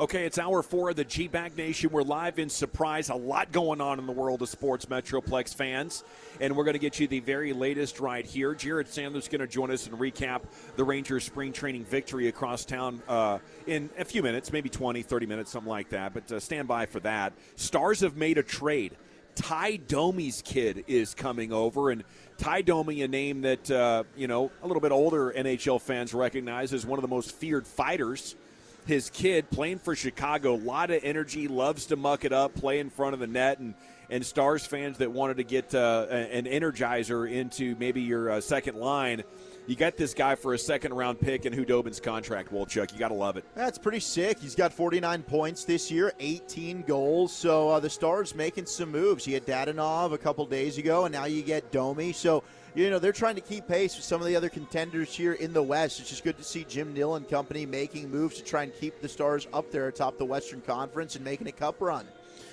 Okay, it's hour four of the G Bag Nation. We're live in surprise. A lot going on in the world of sports, Metroplex fans. And we're going to get you the very latest right here. Jared Sandler's going to join us and recap the Rangers spring training victory across town uh, in a few minutes, maybe 20, 30 minutes, something like that. But uh, stand by for that. Stars have made a trade. Ty Domi's kid is coming over, and Ty Domi, a name that, uh, you know, a little bit older NHL fans recognize as one of the most feared fighters – his kid playing for Chicago. A lot of energy, loves to muck it up, play in front of the net, and and Stars fans that wanted to get uh, an energizer into maybe your uh, second line. You got this guy for a second round pick in Khudobin's contract, Wolchuk. You got to love it. That's pretty sick. He's got 49 points this year, 18 goals. So uh, the Stars making some moves. You had Dadonov a couple days ago, and now you get Domi. So you know, they're trying to keep pace with some of the other contenders here in the West. It's just good to see Jim Nill and company making moves to try and keep the Stars up there atop the Western Conference and making a cup run.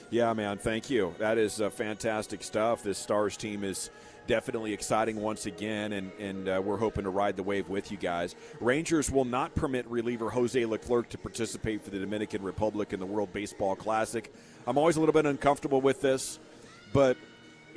Yeah, man, thank you. That is uh, fantastic stuff. This Stars team is definitely exciting once again, and, and uh, we're hoping to ride the wave with you guys. Rangers will not permit reliever Jose Leclerc to participate for the Dominican Republic in the World Baseball Classic. I'm always a little bit uncomfortable with this, but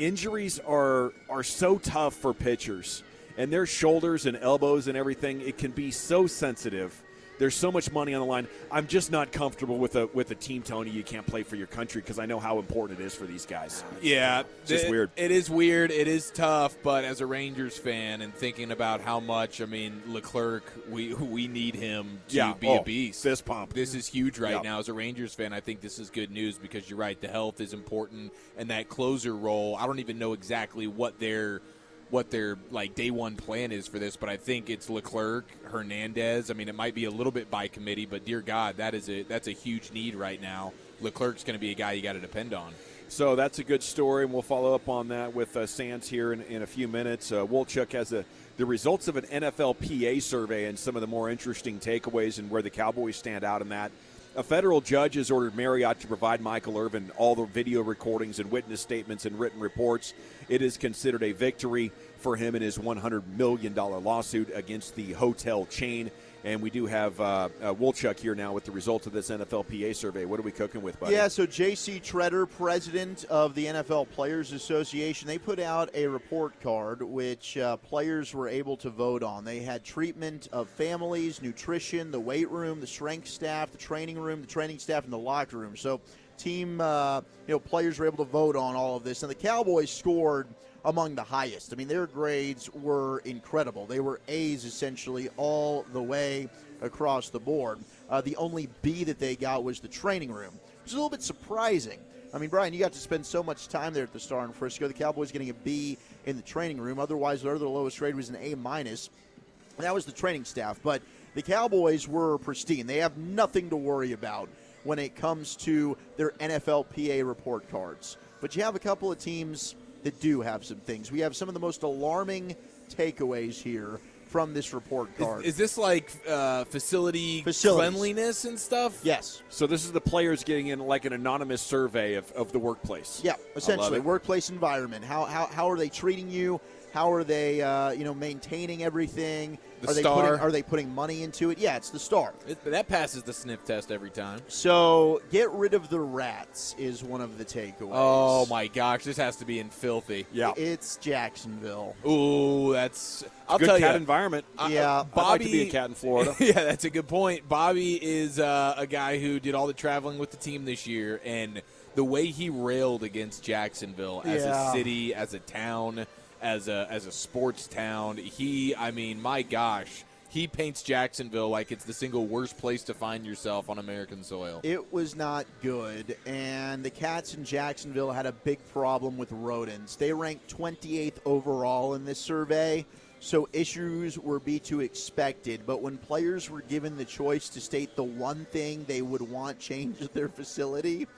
injuries are are so tough for pitchers and their shoulders and elbows and everything it can be so sensitive there's so much money on the line. I'm just not comfortable with a with a team telling you you can't play for your country because I know how important it is for these guys. Yeah, it's just it, weird. It is weird. It is tough. But as a Rangers fan and thinking about how much, I mean, Leclerc, we we need him to yeah. be oh, a beast. Fist pump. This is huge right now. As a Rangers fan, I think this is good news because you're right. The health is important, and that closer role. I don't even know exactly what they're what their like day one plan is for this, but I think it's Leclerc, Hernandez. I mean, it might be a little bit by committee, but dear God, that is a that's a huge need right now. Leclerc's going to be a guy you got to depend on. So that's a good story, and we'll follow up on that with uh, Sands here in, in, a few minutes. Uh, Wolchuk has a, the results of an NFLPA survey and some of the more interesting takeaways and where the Cowboys stand out in that. A federal judge has ordered Marriott to provide Michael Irvin all the video recordings and witness statements and written reports. It is considered a victory for him in his $100 million lawsuit against the hotel chain. And we do have uh, uh, Wolchuk here now with the results of this NFLPA survey. What are we cooking with, buddy? Yeah, so J.C. Tretter, president of the NFL Players Association, they put out a report card which uh, players were able to vote on. They had treatment of families, nutrition, the weight room, the strength staff, the training room, the training staff, and the locker room. So team, uh, you know, players were able to vote on all of this, and the Cowboys scored – among the highest. I mean, their grades were incredible. They were A's essentially all the way across the board. Uh, the only B that they got was the training room, which is a little bit surprising. I mean, Brian, you got to spend so much time there at the Star in Frisco. The Cowboys getting a B in the training room. Otherwise, their other lowest grade was an A minus. That was the training staff. But the Cowboys were pristine. They have nothing to worry about when it comes to their NFLPA report cards. But you have a couple of teams that do have some things. We have some of the most alarming takeaways here from this report card. Is, is this like uh, facility Facilities. cleanliness and stuff? Yes. So this is the players getting in like an anonymous survey of, of the workplace. Yeah, essentially workplace environment. How, how how are they treating you? How are they, uh, you know, maintaining everything? The are they star. putting, are they putting money into it? Yeah, it's the star. It, that passes the sniff test every time. So get rid of the rats is one of the takeaways. Oh my gosh, this has to be in filthy. Yeah. It's Jacksonville. Ooh, that's. I'll Good tell cat you. environment. Yeah. I'd like to be a cat in Florida. yeah, that's a good point. Bobby is uh, a guy who did all the traveling with the team this year, and the way he railed against Jacksonville as Yeah. a city, as a town, as a as a sports town, he, I mean, my gosh, he paints Jacksonville like it's the single worst place to find yourself on American soil. It was not good, and the Cats in Jacksonville had a big problem with rodents. They ranked 28th overall in this survey, so issues were be to expected. But when players were given the choice to state the one thing they would want changed at their facility,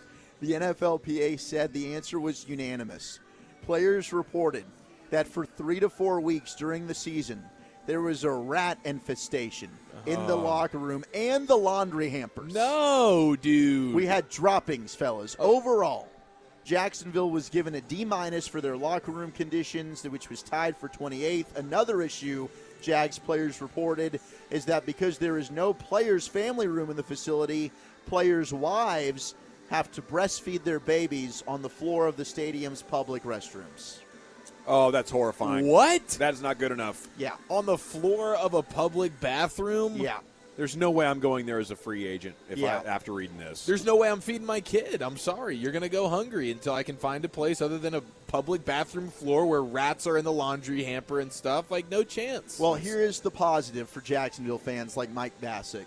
the NFLPA said the answer was unanimous. Players reported that for three to four weeks during the season, there was a rat infestation in the oh. locker room and the laundry hampers. No, dude. We had droppings, fellas. Overall, Jacksonville was given a D minus for their locker room conditions, which was tied for 28th. Another issue Jags players reported is that because there is no players' family room in the facility, players' wives have to breastfeed their babies on the floor of the stadium's public restrooms. Oh, that's horrifying. what? That is not good enough. Yeah. on the floor of a public bathroom? Yeah. There's no way I'm going there as a free agent if Yeah. I, after reading this. There's no way I'm feeding my kid. I'm sorry. You're going to go hungry until I can find a place other than a public bathroom floor where rats are in the laundry hamper and stuff. Like, no chance. Well, here is the positive for Jacksonville fans like Mike Bassick.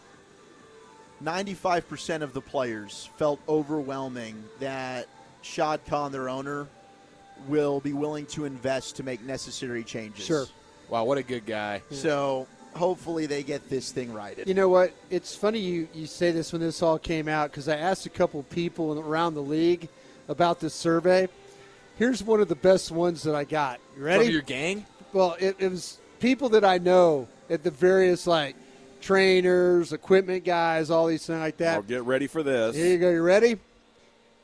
95% of the players felt overwhelming that Shad Khan, their owner, will be willing to invest to make necessary changes. Sure. wow, what a good guy. So hopefully they get this thing righted. You know what? It's funny you, you say this when this all came out because I asked a couple people around the league about this survey. Here's one of the best ones that I got. You ready? From your gang? well, it, it was people that I know at the various like trainers, equipment guys, all these things like that. I'll get ready for this. Here you go. You ready?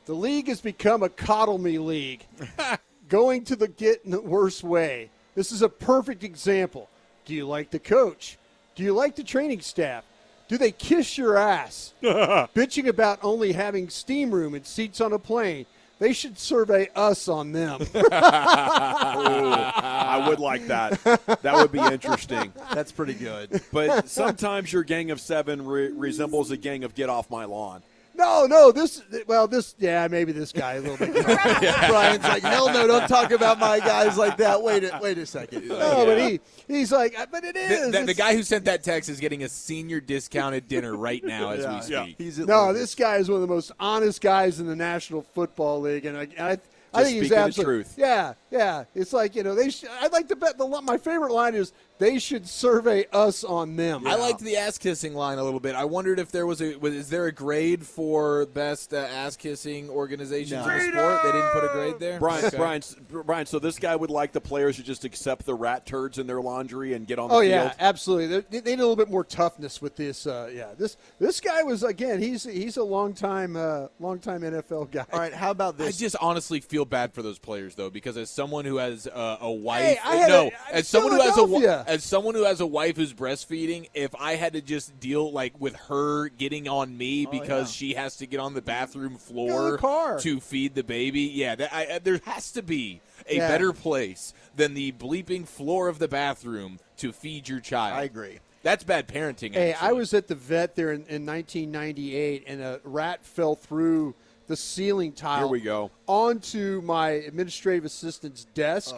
The league has become a coddle me league, going to the get in the worst way. This is a perfect example. Do you like the coach? Do you like the training staff? Do they kiss your ass? Bitching about only having steam room and seats on a plane. They should survey us on them. I would like that. That would be interesting. That's pretty good. But sometimes your gang of seven re- resembles a gang of get off my lawn. No, no, this, well, this, yeah, maybe this guy a little bit. yeah. Brian's like, hell no, don't talk about my guys like that. Wait a, wait a second. No, but he, he's like, uh, but it The, the- the guy who sent that text is getting a senior discounted dinner right now as we speak. He's at No, Lucas. this guy is one of the most honest guys in the National Football League, and I, I, I think he's the absolutely truth. Yeah, yeah. It's like you know they. Sh- I'd like to bet the my favorite line is they should survey us on them. I liked the ass kissing line a little bit. I wondered if there was a was, is there a grade for best uh, ass kissing organizations in the sport? They didn't put a grade there. Brian, Okay. Brian, Brian. So this guy would like the players to just accept the rat turds in their laundry and get on the Oh field. yeah, absolutely. They, they need a little bit more toughness with this. Uh, yeah, this this guy was again. He's he's a long time uh, long time NFL guy. All right, how about this? I just honestly feel bad for those players though, because as someone who has uh, a wife, Hey, no, a- as someone who has a as someone who has a wife who's breastfeeding, if I had to just deal like with her getting on me because she has to get on the bathroom floor car. to feed the baby, yeah, that, I, I- there has to be a Yeah. better place than the bleeping floor of the bathroom to feed your child. I agree. That's bad parenting. Hey, actually. I was at the vet there in, in 1998, and a rat fell through the ceiling tile. Here we go. Onto my administrative assistant's desk.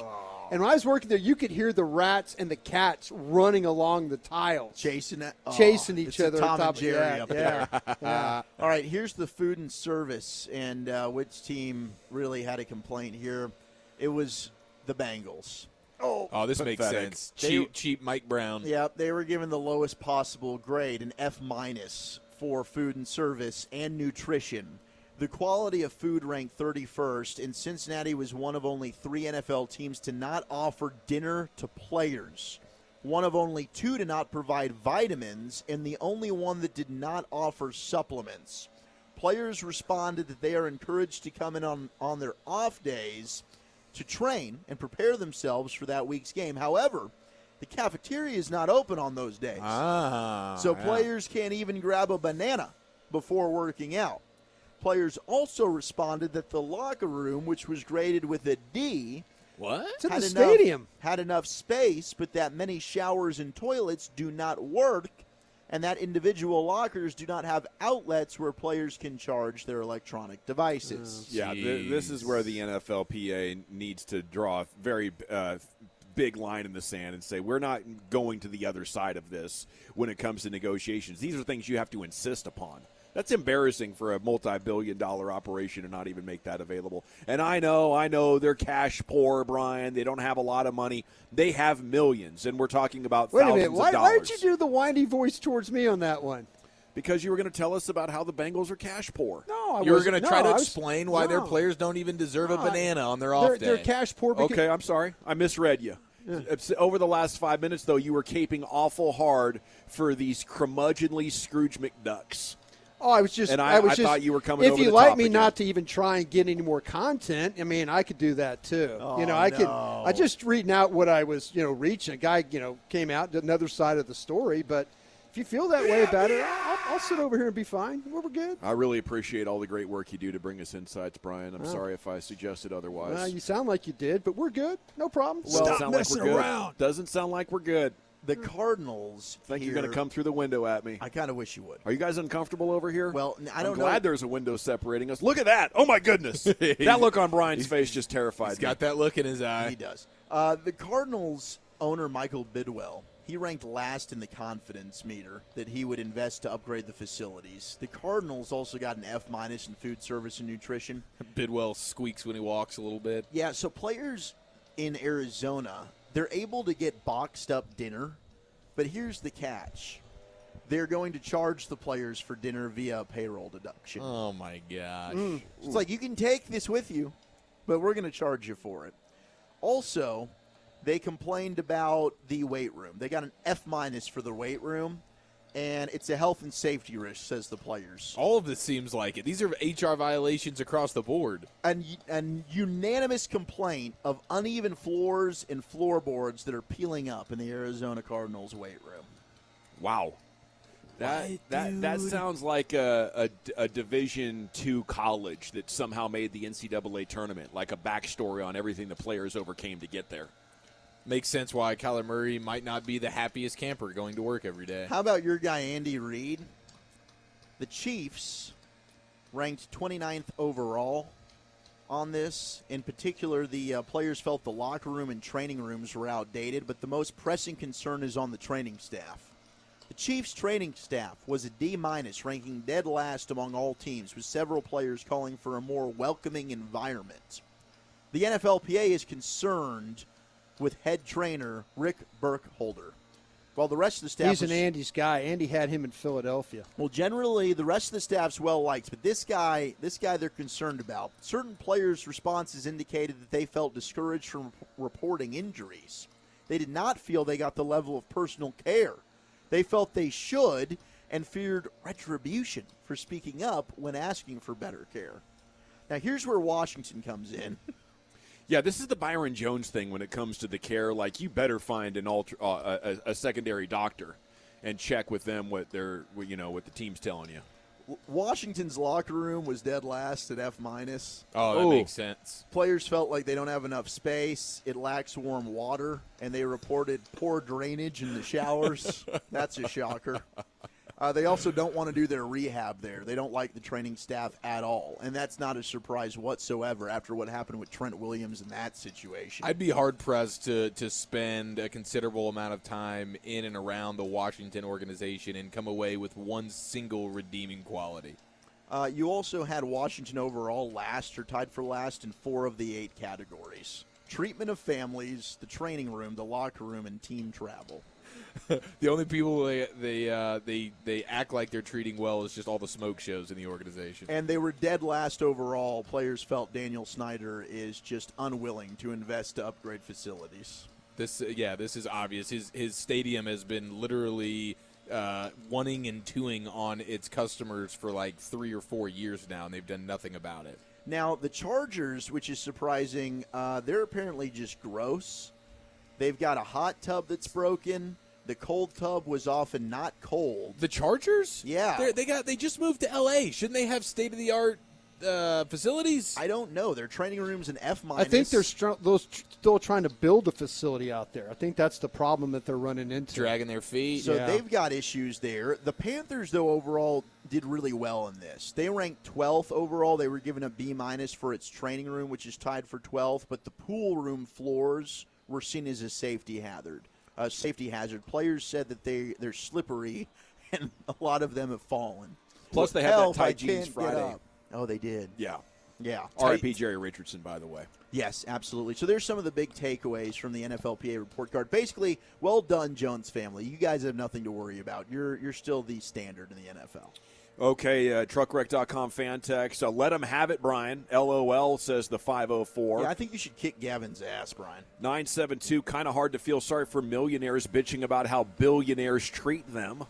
And when I was working there, you could hear the rats and the cats running along the tiles, chasing it, oh, chasing each a other. Tom on top and Jerry of, up there. yeah, yeah. All right, here's the food and service, and uh, which team really had a complaint here? It was the Bengals. oh, oh this makes Pathetic. sense. They- Cheap, cheap Mike Brown. Yeah, they were given the lowest possible grade, an F minus for food and service and nutrition. The quality of food ranked 31st, and Cincinnati was one of only three NFL teams to not offer dinner to players. One of only two to not provide vitamins, and the only one that did not offer supplements. Players responded that they are encouraged to come in on, on their off days to train and prepare themselves for that week's game. However, the cafeteria is not open on those days. Ah, so yeah. players can't even grab a banana before working out. Players also responded that the locker room, which was graded with a D, What? It's in had the enough, stadium. had enough space, but that many showers and toilets do not work, and that individual lockers do not have outlets where players can charge their electronic devices. Yeah, th- this is where the NFLPA needs to draw a very, uh, big line in the sand and say we're not going to the other side of this when it comes to negotiations. These are things you have to insist upon. That's embarrassing for a multi-billion dollar operation to not even make that available. And I know, I know they're cash poor, Brian. They don't have a lot of money. They have millions, and we're talking about Wait a thousands minute. Why, of dollars. why did you do the whiny voice towards me on that one? Because you were going to tell us about how the Bengals are cash poor. No, I You were going to no, try to was- explain why their players don't even deserve a No, I- banana on their off They're, day. they're cash poor. Because, Okay, I'm sorry. I misread you. It's- Over the last five minutes, though, you were caping awful hard for these curmudgeonly Scrooge McDucks. Oh, I was just. And I- was I just, thought you were coming If over you like me again. not to even try and get any more content, I mean, I could do that too. you know, Oh, I could. I just reading out what I was, you know, reaching. A guy, you know, came out did another side of the story. But if you feel that way about it, I'll, I'll sit over here and be fine. We're, good. I really appreciate all the great work you do to bring us insights, Brian. I'm sorry if I suggested otherwise. Uh, you sound like you did, but we're good. No problem. Doesn't sound like we're. Doesn't sound like we're good. The Cardinals. Think you're going to come through the window at me. I kind of wish you would. Are you guys uncomfortable over here? Well, I I'm don't know. glad there's a window separating us. Look at that! Oh my goodness! that look on Brian's face just terrified He's me. got that look in his eye. He does. Uh, the Cardinals owner Michael Bidwill. He ranked last in the confidence meter that he would invest to upgrade the facilities. The Cardinals also got an F minus in food service and nutrition. Bidwill squeaks when he walks a little bit. Yeah, so players in Arizona, they're able to get boxed up dinner, but here's the catch. They're going to charge the players for dinner via a payroll deduction. Oh my gosh. Mm. It's like you can take this with you, but we're going to charge you for it. Also, they complained about the weight room. They got an F minus for the weight room, and it's a health and safety risk, says the players. All of this seems like it. These are HR violations across the board. And an unanimous complaint of uneven floors and floorboards that are peeling up in the Arizona Cardinals weight room. Wow. That that that sounds like a, a, a Division two college that somehow made the NCAA tournament, like a backstory on everything the players overcame to get there. Makes sense why Kyler Murray might not be the happiest camper going to work every day. How about your guy, Andy Reid? The Chiefs ranked 29th overall on this. In particular, the uh, players felt the locker room and training rooms were outdated, but the most pressing concern is on the training staff. The Chiefs' training staff was a D minus, ranking dead last among all teams, with several players calling for a more welcoming environment. The NFLPA is concerned with head trainer Rick Burkholder. While the rest of the staff He's an Andy's guy. Andy had him in Philadelphia. well, generally, the rest of the staff's well liked, but this guy, this guy, they're concerned about. Certain players' responses indicated that they felt discouraged from reporting injuries. They did not feel they got the level of personal care. They felt they should and feared retribution for speaking up when asking for better care. Now, here's where Washington comes in. Yeah, this is the Byron Jones thing when it comes to the care. Like, you better find an alter, uh, a, a secondary doctor and check with them what they're, you know, what the team's telling you. Washington's locker room was dead last at F minus. Oh, that Ooh. makes sense. Players felt like they don't have enough space. It lacks warm water, and they reported poor drainage in the showers. That's a shocker. Uh, they also don't want to do their rehab there. They don't like the training staff at all, and that's not a surprise whatsoever after what happened with Trent Williams in that situation. I'd be hard pressed to to spend a considerable amount of time in and around the Washington organization and come away with one single redeeming quality. Uh, you also had Washington overall last or tied for last in four of the eight categories: treatment of families, the training room, the locker room, and team travel. The only people they they uh, they they act like they're treating well is just all the smoke shows in the organization. And they were dead last overall. Players felt Daniel Snyder is just unwilling to invest to upgrade facilities. This, uh, yeah, this is obvious. His his stadium has been literally uh, oneing and twoing on its customers for like three or four years now, and they've done nothing about it. Now, the Chargers, which is surprising, uh, they're apparently just gross. They've got a hot tub that's broken. The cold tub was often not cold. The Chargers, Yeah. They're, they got they just moved to L.A. Shouldn't they have state of the art uh, facilities? I don't know. Their training room's an F minus. I think they're str- those tr- still trying to build a facility out there. I think that's the problem that they're running into. Dragging their feet. So Yeah. they've got issues there. The Panthers, though, overall did really well in this. They ranked 12th overall. They were given a B minus for its training room, which is tied for 12th. But the pool room floors were seen as a safety hazard. A safety hazard. Players said that they they're slippery, and a lot of them have fallen. Plus, they had that I Jeans Friday. Oh, they did. Yeah. Yeah. R.I.P. Jerry Richardson, by the way. Yes, absolutely. So there's some of the big takeaways from the NFLPA report card. Basically, well done, Jones family. You guys have nothing to worry about. You're you're still the standard in the NFL. Okay, uh, truckwreck.com fan text. Uh, let him have it, Brian. LOL says the 504. Yeah, I think you should kick Gavin's ass, Brian. 972, kind of hard to feel sorry for millionaires bitching about how billionaires treat them.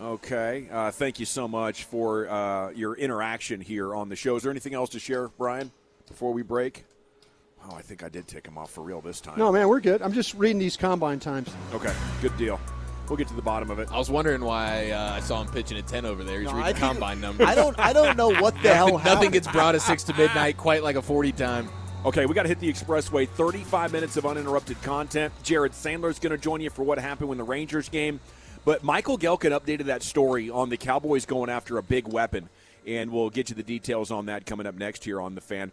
Okay, uh, thank you so much for uh, your interaction here on the show. Is there anything else to share, Brian, before we break? Oh, I think I did take him off for real this time. No, man, we're good. I'm just reading these combine times. Okay, good deal. We'll get to the bottom of it. I was wondering why uh, I saw him pitching at 10 over there. He's No, reading I the combine numbers. I don't I don't know what the hell Nothing, nothing gets brought at 6 to midnight quite like a 40 time. Okay, we got to hit the expressway. 35 minutes of uninterrupted content. Jared Sandler's going to join you for what happened when the Rangers game. But Michael Gehlken updated that story on the Cowboys going after a big weapon. And we'll get you the details on that coming up next here on The Fan.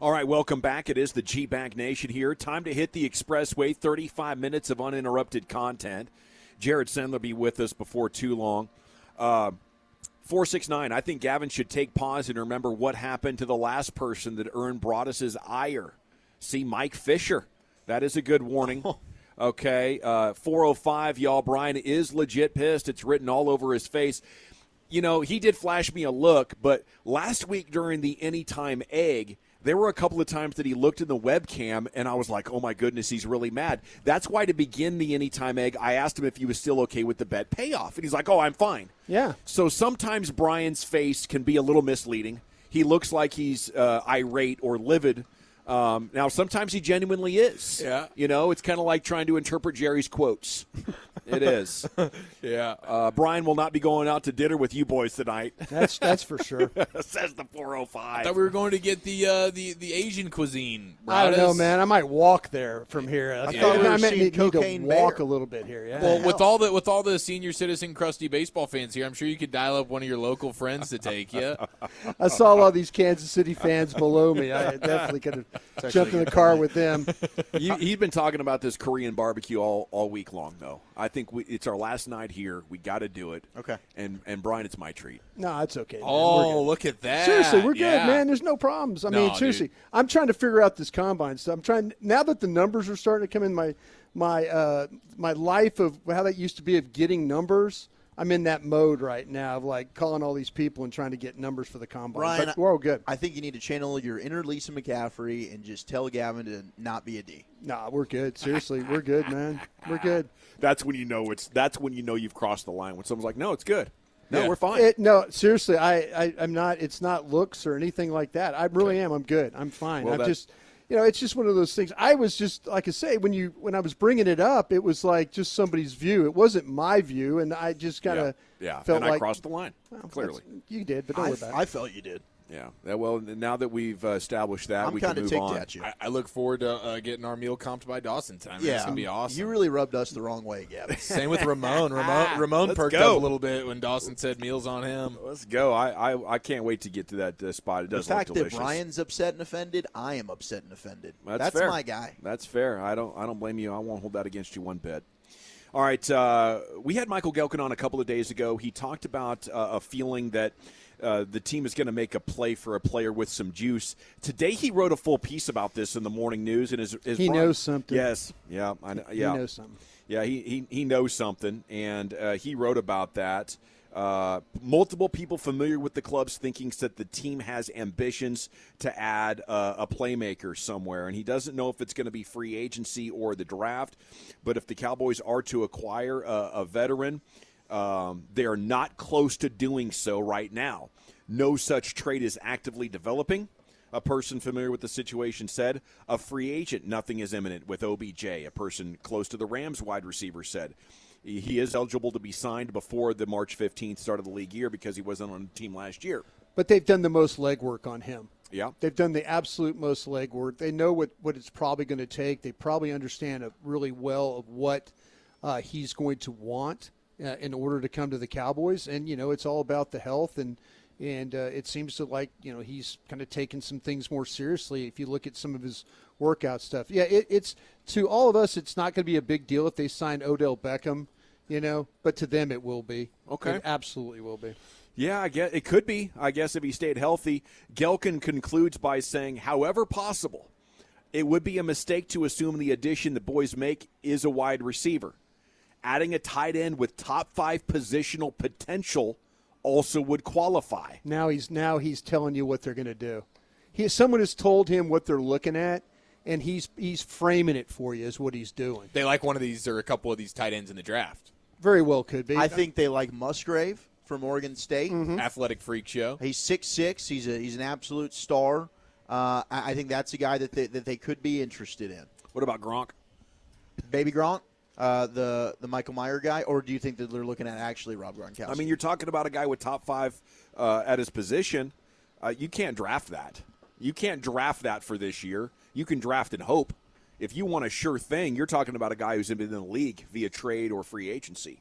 All right, welcome back. It is the G Bag Nation here. Time to hit the expressway. 35 minutes of uninterrupted content. Jared Sandler will be with us before too long. Uh, 469, I think Gavin should take pause and remember what happened to the last person that earned Broaddus's ire. See Mike Fisher. That is a good warning. Okay, uh, 405, y'all. Brian is legit pissed. It's written all over his face you know, he did flash me a look, but last week during the Anytime Egg, there were a couple of times that he looked in the webcam, and I was like, oh my goodness, he's really mad. That's why to begin the Anytime Egg, I asked him if he was still okay with the bet payoff. And he's like, oh, I'm fine. Yeah. So sometimes Brian's face can be a little misleading. He looks like he's uh, irate or livid. Um, now, sometimes he genuinely is. Yeah. You know, it's kind of like trying to interpret Jerry's quotes. it is. Yeah. Uh, Brian will not be going out to dinner with you boys tonight. That's that's for sure. Says the 405. I thought we were going to get the uh, the the Asian cuisine. I don't know, man. I might walk there from here. I, thought we were I meant seeing need, need to Cocaine walk Bear. a little bit here. Yeah. Well, with all the with all the senior citizen crusty baseball fans here, I'm sure you could dial up one of your local friends to take you. I saw a lot of these Kansas City fans below me. I definitely could have jumped in the car with them. you, he's been talking about this Korean barbecue all, all week long, though. I think we, it's our last night here. We got to do it. Okay. And and Brian, it's my treat. No, it's okay. man. Oh, look at that! Seriously, we're good, Yeah. man. There's no problems. I No, mean, seriously, dude. I'm trying to figure out this combine stuff. I'm trying now that the numbers are starting to come in my my uh, my life of how that used to be of getting numbers. I'm in that mode right now of like calling all these people and trying to get numbers for the combine. Brian, but we're all good. I think you need to channel your inner Lisa McCaffrey and just tell Gavin to not be a D. Nah, we're good. Seriously, we're good, man. We're good. That's when you know it's. That's when you know you've crossed the line. When someone's like, "No, it's good. No, Yeah. we're fine." It, no, seriously, I, I I'm not. It's not looks or anything like that. I really am. I'm good. I'm fine. Well, I'm that- just, you know, it's just one of those things. I was just like I say when you when I was bringing it up, it was like just somebody's view. It wasn't my view, and I just kind of yeah. felt and I crossed the line well, clearly. you did, but don't I, worry about it. I felt you did. Yeah. yeah. Well, now that we've uh, established that, I'm we can move ticked on. at you. I, I look forward to uh, getting our meal comped by Dawson tonight. Yeah, it's gonna be awesome. You really rubbed us the wrong way, Gavin. Same with Ramon. Ramon, Ramon Let's perked go. up a little bit when Dawson said meals on him. Let's go. I, I, I can't wait to get to that uh, spot. It the does fact look that delicious. Brian's upset and offended, I am upset and offended. That's, That's fair. my guy. That's fair. I don't I don't blame you. I won't hold that against you one bit. All right, uh, we had Michael Gehlken on a couple of days ago. He talked about uh, a feeling that uh, the team is going to make a play for a player with some juice. Today, he wrote a full piece about this in the morning news, and his, his He Brian- knows something. Yes, yeah, I know, yeah, He knows something. yeah, he, he, he knows something, and uh, he wrote about that. Uh, multiple people familiar with the club's thinking that the team has ambitions to add uh, a playmaker somewhere, and he doesn't know if it's going to be free agency or the draft. But if the Cowboys are to acquire a, a veteran, um, they are not close to doing so right now. No such trade is actively developing. A person familiar with the situation said, a free agent, nothing is imminent with OBJ. A person close to the Rams wide receiver said, he is eligible to be signed before the March 15th start of the league year because he wasn't on the team last year. But they've done the most legwork on him. Yeah. They've done the absolute most legwork. They know what, what it's probably going to take. They probably understand really well of what uh, he's going to want uh, in order to come to the Cowboys. And, you know, it's all about the health. And, and uh, it seems to like, you know, he's kind of taken some things more seriously if you look at some of his workout stuff. Yeah, it, it's to all of us, it's not going to be a big deal if they sign Odell Beckham, you know, but to them it will be. Okay. It absolutely will be. Yeah, I guess it could be. I guess if he stayed healthy, Gehlken concludes by saying, however possible, it would be a mistake to assume the addition the boys make is a wide receiver. Adding a tight end with top five positional potential also would qualify. Now he's now he's telling you what they're going to do. He, someone has told him what they're looking at, and he's he's framing it for you is what he's doing. They like one of these or a couple of these tight ends in the draft. Very well could be. I think they like Musgrave from Oregon State. Mm-hmm. Athletic freak show. He's six six. He's a he's an absolute star. Uh, I I think that's a guy that they, that they could be interested in. What about Gronk? Baby Gronk, uh, the the Michael Mayer guy, or do you think that they're looking at actually Rob Gronkowski? I mean, you're talking about a guy with top five uh, at his position. Uh, you can't draft that. You can't draft that for this year. You can draft and hope. If you want a sure thing, you're talking about a guy who's been in the league via trade or free agency.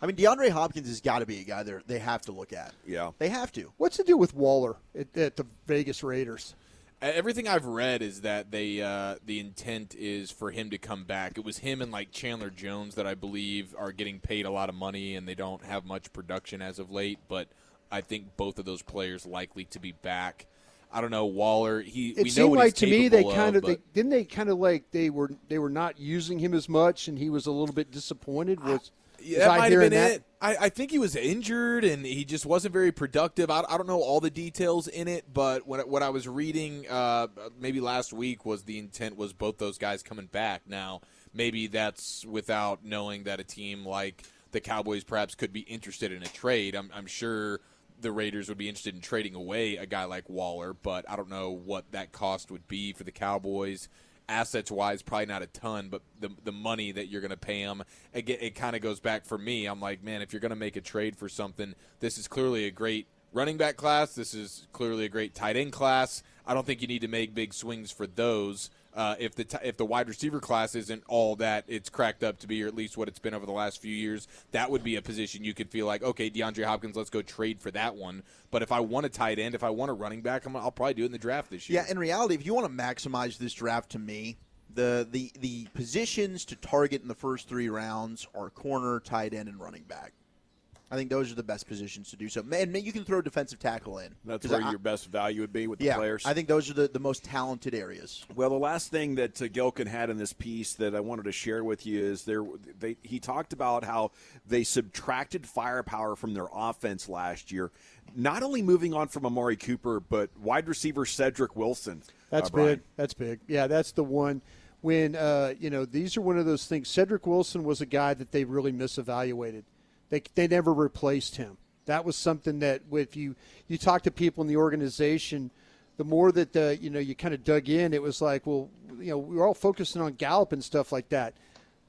I mean, DeAndre Hopkins has got to be a guy they they have to look at. Yeah. They have to. What's to do with Waller at, at the Vegas Raiders? Everything I've read is that they uh, the intent is for him to come back. It was him and like Chandler Jones that I believe are getting paid a lot of money and they don't have much production as of late. But I think both of those players likely to be back. I don't know Waller. He It we know seemed what like to me they kind of but- they, didn't they kind of like they were they were not using him as much, and he was a little bit disappointed. Was Yeah, that might have been that? it. I, I think he was injured and he just wasn't very productive. I, I don't know all the details in it, but what, what I was reading uh, maybe last week was the intent was both those guys coming back. Now, maybe that's without knowing that a team like the Cowboys perhaps could be interested in a trade. I'm, I'm sure the Raiders would be interested in trading away a guy like Waller, but I don't know what that cost would be for the Cowboys assets wise, probably not a ton, but the the money that you're going to pay him, again, it kind of goes back for me. I'm like, man, if you're going to make a trade for something, this is clearly a great running back class. This is clearly a great tight end class. I don't think you need to make big swings for those. Uh, if the t- if the wide receiver class isn't all that it's cracked up to be, or at least what it's been over the last few years, that would be a position you could feel like, okay, DeAndre Hopkins, let's go trade for that one. But if I want a tight end, if I want a running back, I'm, I'll probably do it in the draft this year. Yeah, in reality, if you want to maximize this draft, to me, the the the positions to target in the first three rounds are corner, tight end, and running back. I think those are the best positions to do so. And you can throw defensive tackle in. That's where I- your best value would be with the yeah, players. I think those are the, the most talented areas. Well, the last thing that uh, Gehlken had in this piece that I wanted to share with you is there. They, he talked about how they subtracted firepower from their offense last year, not only moving on from Amari Cooper, but wide receiver Cedric Wilson. That's uh, big. That's big. Yeah, that's the one. When uh, you know these are one of those things. Cedric Wilson was a guy that they really misevaluated. They they never replaced him. That was something that if you you talk to people in the organization, the more that uh, you know you kind of dug in, it was like, well, you know, we were all focusing on Gallup and stuff like that.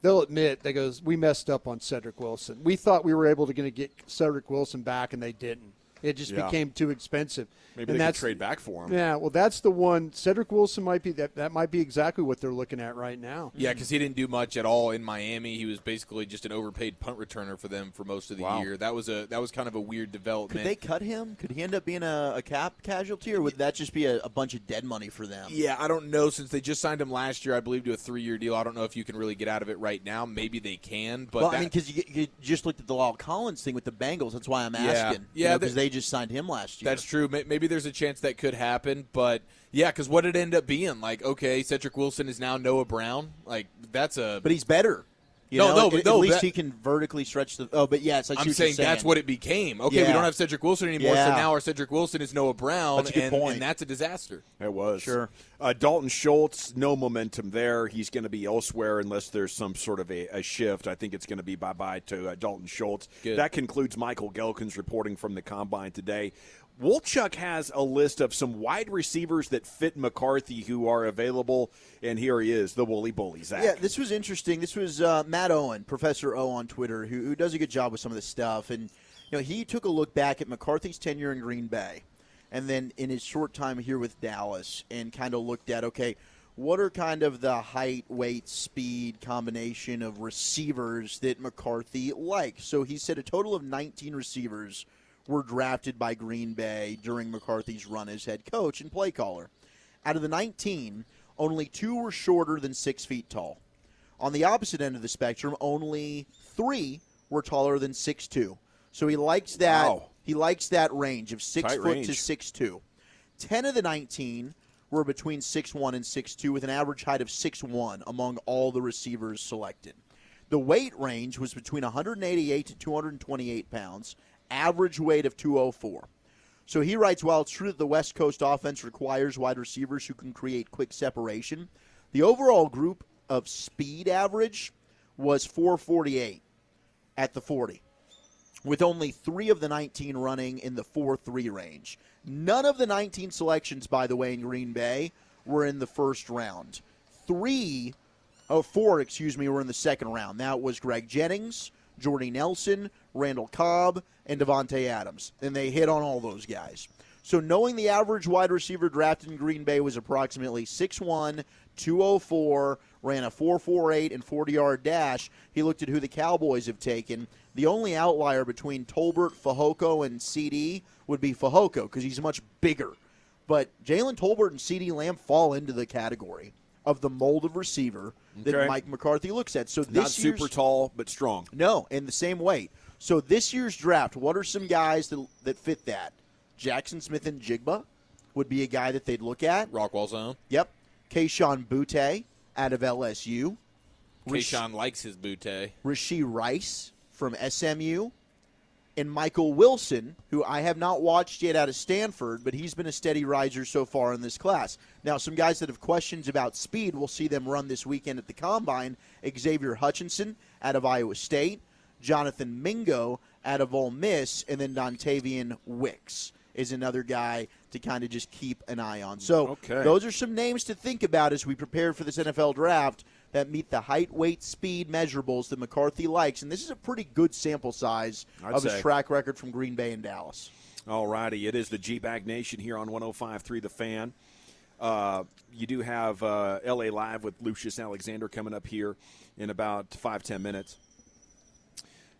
They'll admit they goes, we messed up on Cedric Wilson. We thought we were able to get Cedric Wilson back, and they didn't. It just Yeah. became too expensive. Maybe and they could that's, trade back for him. Yeah, well, that's the one. Cedric Wilson might be that. That might be exactly what they're looking at right now. Yeah, because he didn't do much at all in Miami. He was basically just an overpaid punt returner for them for most of the Wow. year. That was a that was kind of a weird development. Could they cut him? Could he end up being a, a cap casualty, or would that just be a, a bunch of dead money for them? Yeah, I don't know. Since they just signed him last year, I believe to a three-year deal. I don't know if you can really get out of it right now. Maybe they can, but well, that, I mean, because you, you just looked at the La'el Collins thing with the Bengals. That's why I'm Yeah. asking. Yeah, because they- they just signed him last year. That's true. Maybe there's a chance that could happen, but yeah, because what did it end up being? Like, okay, Cedric Wilson is now Noah Brown. Like, that's a. but he's better. You No, know? no, at, but at least that- he can vertically stretch the. Oh, but yes, I see I'm what saying, you're saying that's what it became. Okay, we don't have Cedric Wilson anymore, so now our Cedric Wilson is Noah Brown, That's a good and, point. and that's a disaster. It was. Sure. Uh, Dalton Schultz, no momentum there. He's going to be elsewhere unless there's some sort of a, a shift. I think it's going to be bye bye to uh, Dalton Schultz. Good. That concludes Michael Gehlken's reporting from the combine today. Wolchuk has a list of some wide receivers that fit McCarthy who are available, and here he is, the Woolly Bully, Zach. Yeah, this was interesting. This was uh, Matt Owen, Professor O on Twitter, who, who does a good job with some of this stuff. And you know, he took a look back at McCarthy's tenure in Green Bay, and then in his short time here with Dallas, and kind of looked at okay, what are kind of the height, weight, speed combination of receivers that McCarthy likes? So he said a total of 19 receivers were drafted by Green Bay during McCarthy's run as head coach and play caller. Out of the 19, only two were shorter than six feet tall. On the opposite end of the spectrum, only three were taller than six two. So he likes that. Wow. He likes that range of six Tight foot range. to six two. Ten of the 19 were between six one and six two, with an average height of six one among all the receivers selected. The weight range was between 188 to 228 pounds, average weight of 204. So he writes while it's true that the West Coast offense requires wide receivers who can create quick separation, the overall group of speed average was 448 at the 40, with only three of the 19 running in the 4 3 range. None of the 19 selections, by the way, in Green Bay were in the first round. Three oh, four, excuse me, were in the second round. That was Greg Jennings, Jordy Nelson, Randall Cobb, and Davante Adams. And they hit on all those guys. So knowing the average wide receiver drafted in Green Bay was approximately 6'1", 204, ran a 4.48 and 40-yard dash, he looked at who the Cowboys have taken. The only outlier between Tolbert, Fehoko, and CeeDee would be Fehoko because he's much bigger. But Jalen Tolbert and CeeDee Lamb fall into the category of the mold of receiver that Okay. Mike McCarthy looks at. So this Not super tall, but strong. no, in the same weight. So this year's draft, what are some guys that, that fit that? Jaxon Smith-Njigba would be a guy that they'd look at. Rockwell zone. Yep. Kayshon Boutte out of LSU. Rash- Kayshon likes his Butte. Rashee Rice from SMU. And Michael Wilson, who I have not watched yet out of Stanford, but he's been a steady riser so far in this class. Now, some guys that have questions about speed, we'll see them run this weekend at the Combine. Xavier Hutchinson out of Iowa State, Jonathan Mingo out of Ole Miss, and then Dontayvion Wicks is another guy to kind of just keep an eye on. So Okay. those are some names to think about as we prepare for this NFL draft that meet the height, weight, speed measurables that McCarthy likes. And this is a pretty good sample size I'd of say. his track record from Green Bay and Dallas. All righty, it is the G Bag Nation here on 105.3 The Fan. Uh, you do have uh, LA Live with Lucius Alexander coming up here in about five ten minutes.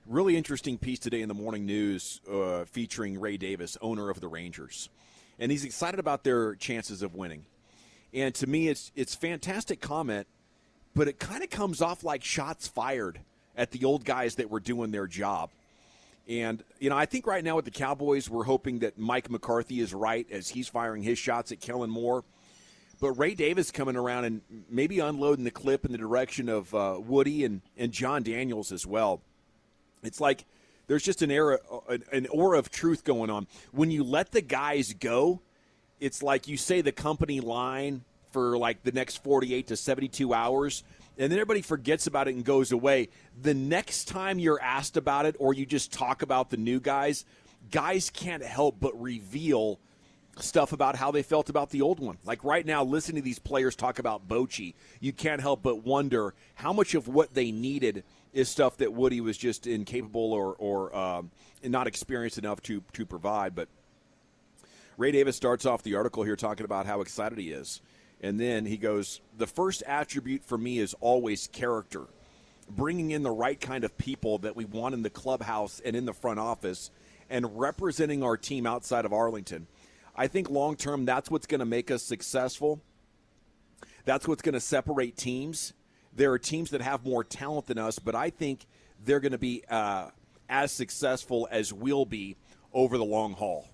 Really interesting piece today in the morning news uh, featuring Ray Davis, owner of the Rangers, and he's excited about their chances of winning. And to me, it's it's fantastic comment, but it kind of comes off like shots fired at the old guys that were doing their job. And, you know, I think right now with the Cowboys, we're hoping that Mike McCarthy is right as he's firing his shots at Kellen Moore. But Ray Davis coming around and maybe unloading the clip in the direction of uh, Woody and, and Jon Daniels as well. It's like there's just an era, an, an aura of truth going on. When you let the guys go, it's like you say the company line for like the next 48 to 72 hours and then everybody forgets about it and goes away the next time you're asked about it or you just talk about the new guys guys can't help but reveal stuff about how they felt about the old one like right now listening to these players talk about Bochy you can't help but wonder how much of what they needed is stuff that Woody was just incapable or, or um, not experienced enough to, to provide. But Ray Davis starts off the article here talking about how excited he is. And then he goes, The first attribute for me is always character. Bringing in the right kind of people that we want in the clubhouse and in the front office and representing our team outside of Arlington. I think long term, that's what's going to make us successful. That's what's going to separate teams. There are teams that have more talent than us, but I think they're going to be uh, as successful as we'll be over the long haul.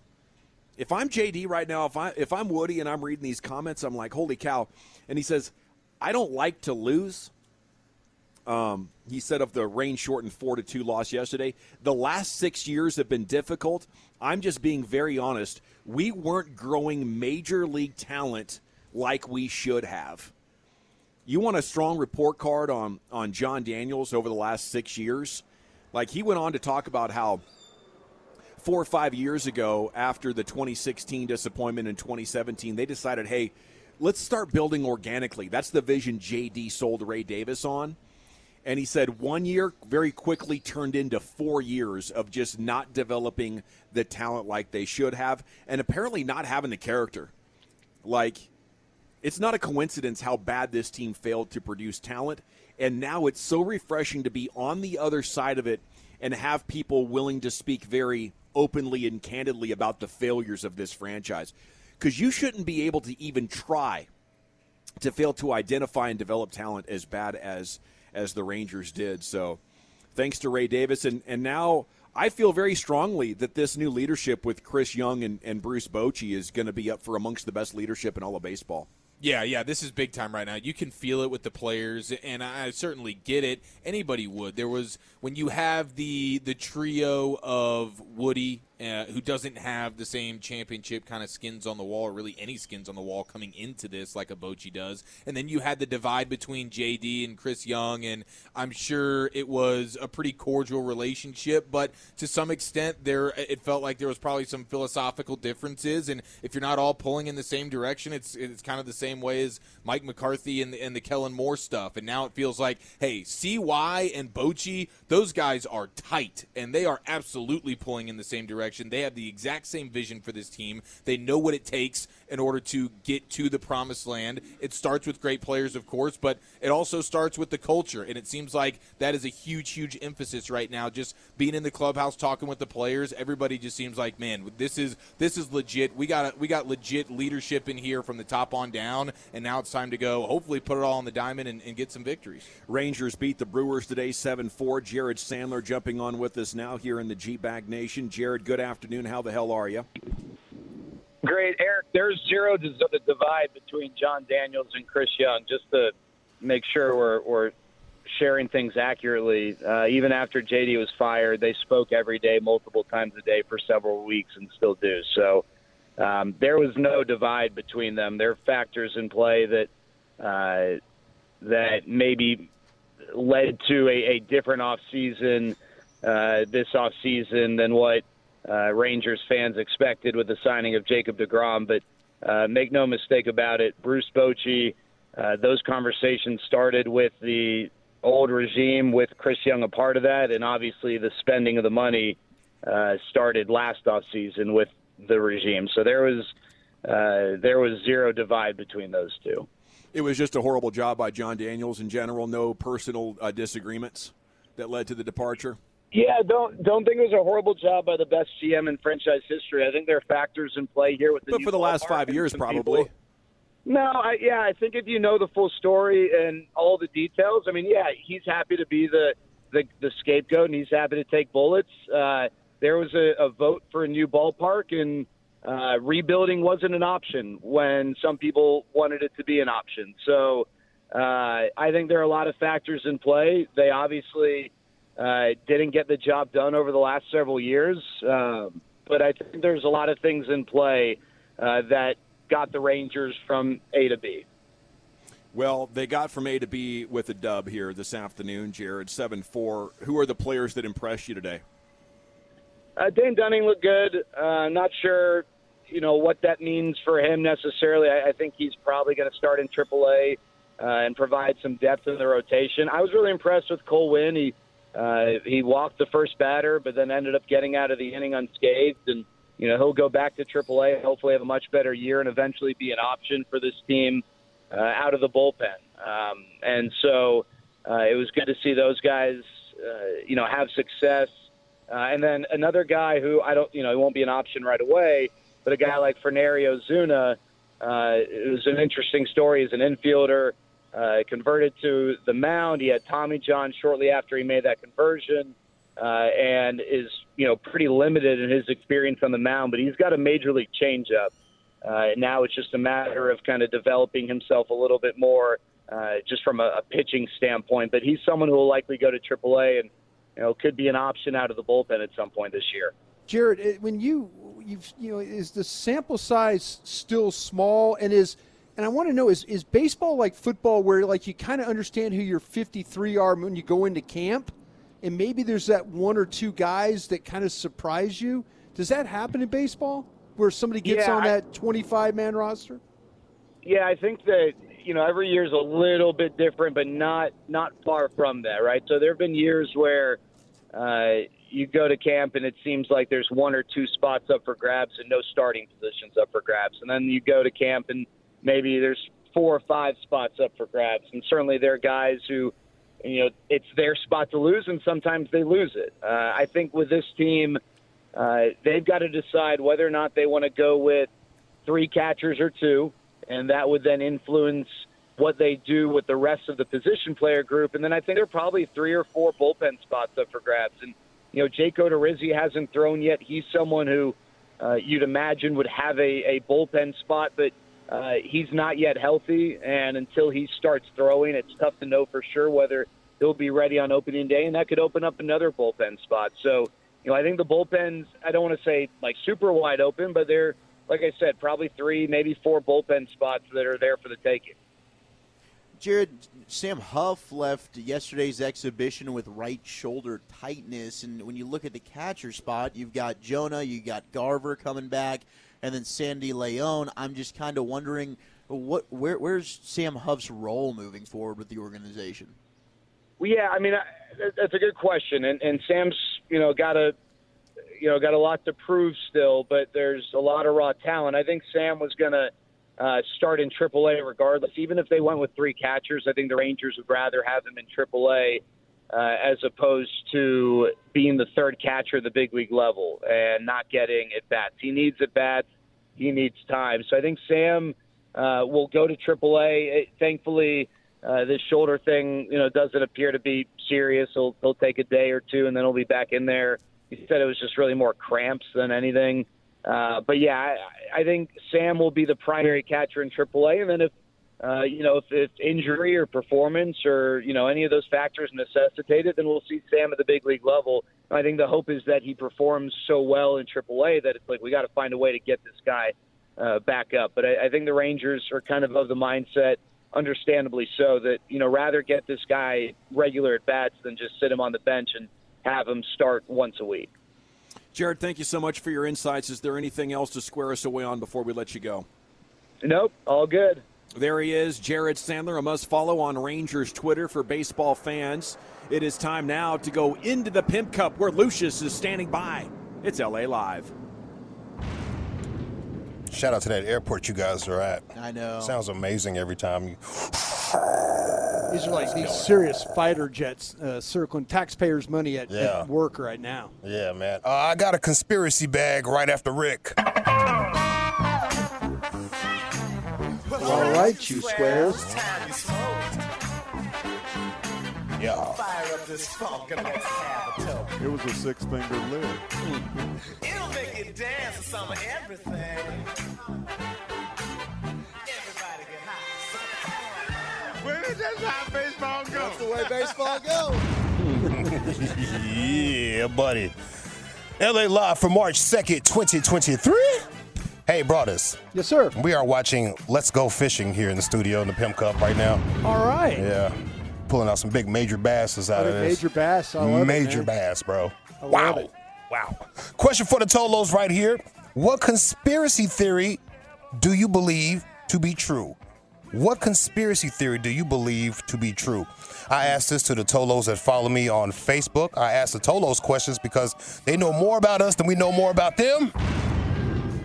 If I'm JD right now, if I if I'm Woody and I'm reading these comments, I'm like, holy cow! And he says, I don't like to lose. Um, he said of the rain shortened four to two loss yesterday. The last six years have been difficult. I'm just being very honest. We weren't growing major league talent like we should have. You want a strong report card on on Jon Daniels over the last six years? Like he went on to talk about how four or five years ago, after the 2016 disappointment in 2017, they decided, hey, let's start building organically. That's the vision JD sold Ray Davis on. And he said one year very quickly turned into four years of just not developing the talent like they should have, and apparently not having the character. Like, it's not a coincidence how bad this team failed to produce talent. And now it's so refreshing to be on the other side of it and have people willing to speak very openly and candidly about the failures of this franchise. Because you shouldn't be able to even try to fail to identify and develop talent as bad as as the Rangers did. So thanks to Ray Davis. And, and now I feel very strongly that this new leadership with Chris Young and, and Bruce Bochy is going to be up for amongst the best leadership in all of baseball. Yeah, yeah, this is big time right now. You can feel it with the players, and I certainly get it. Anybody would. There was when you have the the trio of Woody, uh, who doesn't have the same championship kind of skins on the wall, or really any skins on the wall coming into this like a Bochy does. And then you had the divide between JD and Chris Young, and I'm sure it was a pretty cordial relationship, but to some extent, there it felt like there was probably some philosophical differences. And if you're not all pulling in the same direction, it's it's kind of the same way as Mike McCarthy and the, and the Kellen Moore stuff. And now it feels like, hey, CY and Bochy, those guys are tight, and they are absolutely pulling in the same direction direction. They have the exact same vision for this team. They know what it takes in order to get to the promised land. It starts with great players, of course, but it also starts with the culture. And it seems like that is a huge, huge emphasis right now. Just being in the clubhouse, talking with the players, everybody just seems like, man, this is this is legit. We got we got legit leadership in here from the top on down, and now it's time to go. Hopefully, put it all on the diamond and, and get some victories. Rangers beat the Brewers today, seven four. Jared Sandler jumping on with us now here in the G Bag Nation. Jared, good afternoon. How the hell are you? Great, Eric. There's zero divide between Jon Daniels and Chris Young. Just to make sure we're, we're sharing things accurately. Uh, even after JD was fired, they spoke every day, multiple times a day for several weeks, and still do. So um, there was no divide between them. There are factors in play that uh, that maybe led to a, a different off season uh, this off season than what uh, Rangers fans expected with the signing of Jacob DeGrom. But uh, make no mistake about it, Bruce Bochy, uh, those conversations started with the old regime, with Chris Young a part of that, and obviously the spending of the money uh, started last off season with the regime. So there was uh, there was zero divide between those two. It was just a horrible job by Jon Daniels in general. No personal uh, disagreements that led to the departure. Yeah, don't don't think it was a horrible job by the best GM in franchise history. I think there are factors in play here with the. But for the last five years, probably. People. No, I, yeah, I think if you know the full story and all the details, I mean, yeah, he's happy to be the the, the scapegoat and he's happy to take bullets. Uh, there was a, a vote for a new ballpark and uh, rebuilding wasn't an option when some people wanted it to be an option. So uh, I think there are a lot of factors in play. They obviously uh, didn't get the job done over the last several years, um, but I think there's a lot of things in play uh, that got the Rangers from A to B. Well, they got from A to B with a dub here this afternoon, Jared, 7 4. Who are the players that impressed you today? Uh, Dane Dunning looked good. Uh, not sure, you know, what that means for him necessarily. I, I think he's probably going to start in AAA uh, and provide some depth in the rotation. I was really impressed with Cole Winn. He Uh, he walked the first batter, but then ended up getting out of the inning unscathed. And, you know, he'll go back to AAA, hopefully have a much better year, and eventually be an option for this team uh, out of the bullpen. Um, and so uh, it was good to see those guys, uh, you know, have success. Uh, and then another guy who I don't, you know, he won't be an option right away, but a guy like Fernery Ozuna, uh, it was an interesting story. He's an infielder uh, converted to the mound. He had Tommy John shortly after he made that conversion, uh, and is you know pretty limited in his experience on the mound. But he's got a major league changeup. Uh, now it's just a matter of kind of developing himself a little bit more, uh, just from a, a pitching standpoint. But he's someone who will likely go to AAA and you know could be an option out of the bullpen at some point this year. Jared, when you you've you know is the sample size still small and is and I want to know is is baseball like football where like you kind of understand who your 53 are when you go into camp and maybe there's that one or two guys that kind of surprise you? Does that happen in baseball where somebody gets Yeah, on I- that 25 man roster? Yeah, I think that you know every year is a little bit different, but not not far from that, right? So there have been years where uh, you go to camp and it seems like there's one or two spots up for grabs and no starting positions up for grabs, and then you go to camp and maybe there's four or five spots up for grabs, and certainly there are guys who you know it's their spot to lose, and sometimes they lose it. Uh, I think with this team, uh, they've got to decide whether or not they want to go with three catchers or two, and that would then influence what they do with the rest of the position player group. And then I think there are probably three or four bullpen spots up for grabs. And you know, Jake Odorizzi hasn't thrown yet. He's someone who uh, you'd imagine would have a, a bullpen spot, but uh, he's not yet healthy. And until he starts throwing, it's tough to know for sure whether he'll be ready on opening day, and that could open up another bullpen spot. So, you know, I think the bullpens, I don't want to say like super wide open, but they're, like I said, probably three, maybe four bullpen spots that are there for the taking. Jared, Sam Huff left yesterday's exhibition with right shoulder tightness, and when you look at the catcher spot, you've got Jonah, you've got Garver coming back, and then Sandy Leon. I'm just kind of wondering what where, where's Sam Huff's role moving forward with the organization? Well, yeah, I mean, I, that's a good question, and and Sam's you know got a you know got a lot to prove still, but there's a lot of raw talent. I think Sam was going to uh, start in AAA regardless, even if they went with three catchers. I think the Rangers would rather have him in AAA uh, as opposed to being the third catcher at the big league level and not getting at bats. He needs at bats. He needs time. So I think Sam uh, will go to AAA. It- thankfully, uh, this shoulder thing, you know, doesn't appear to be serious. He'll, he'll take a day or two, and then he'll be back in there. He said it was just really more cramps than anything. Uh, but yeah, I, I think Sam will be the primary catcher in AAA, and then if uh, you know if, if injury or performance or you know any of those factors necessitate it, then we'll see Sam at the big league level. I think the hope is that he performs so well in AAA that it's like we got to find a way to get this guy uh, back up. But I, I think the Rangers are kind of of the mindset, understandably so, that you know rather get this guy regular at bats than just sit him on the bench and have him start once a week. Jared, thank you so much for your insights. Is there anything else to square us away on before we let you go? Nope, all good. There he is, Jared Sandler, a must follow on Rangers Twitter for baseball fans. It is time now to go into the Pimp Cup where Lucius is standing by. It's LA Live. Shout out to that airport you guys are at. I know. Sounds amazing every time you. These are like these serious fighter jets uh, circling taxpayers' money at, Yeah. at work right now. Yeah, man. Uh, I got a conspiracy bag right after Rick. All right, you squares. Yeah. Fire up this Falconet. It was a six finger lick. It'll make you dance to some of everything. Everybody get high. Where did that how baseball go? That's the way baseball goes. yeah, buddy. LA Live for March 2nd, 2023. Hey, brothers. Yes, sir. We are watching Let's Go Fishing here in the studio in the Pimp Cup right now. All right. Yeah. Pulling out some big major basses out of this. major bass. I love it, major man. bass, bro. I wow. it. Wow. Question for the Tolos right here. What conspiracy theory do you believe to be true? What conspiracy theory do you believe to be true? I asked this to the Tolos that follow me on Facebook. I asked the Tolos questions because they know more about us than we know more about them.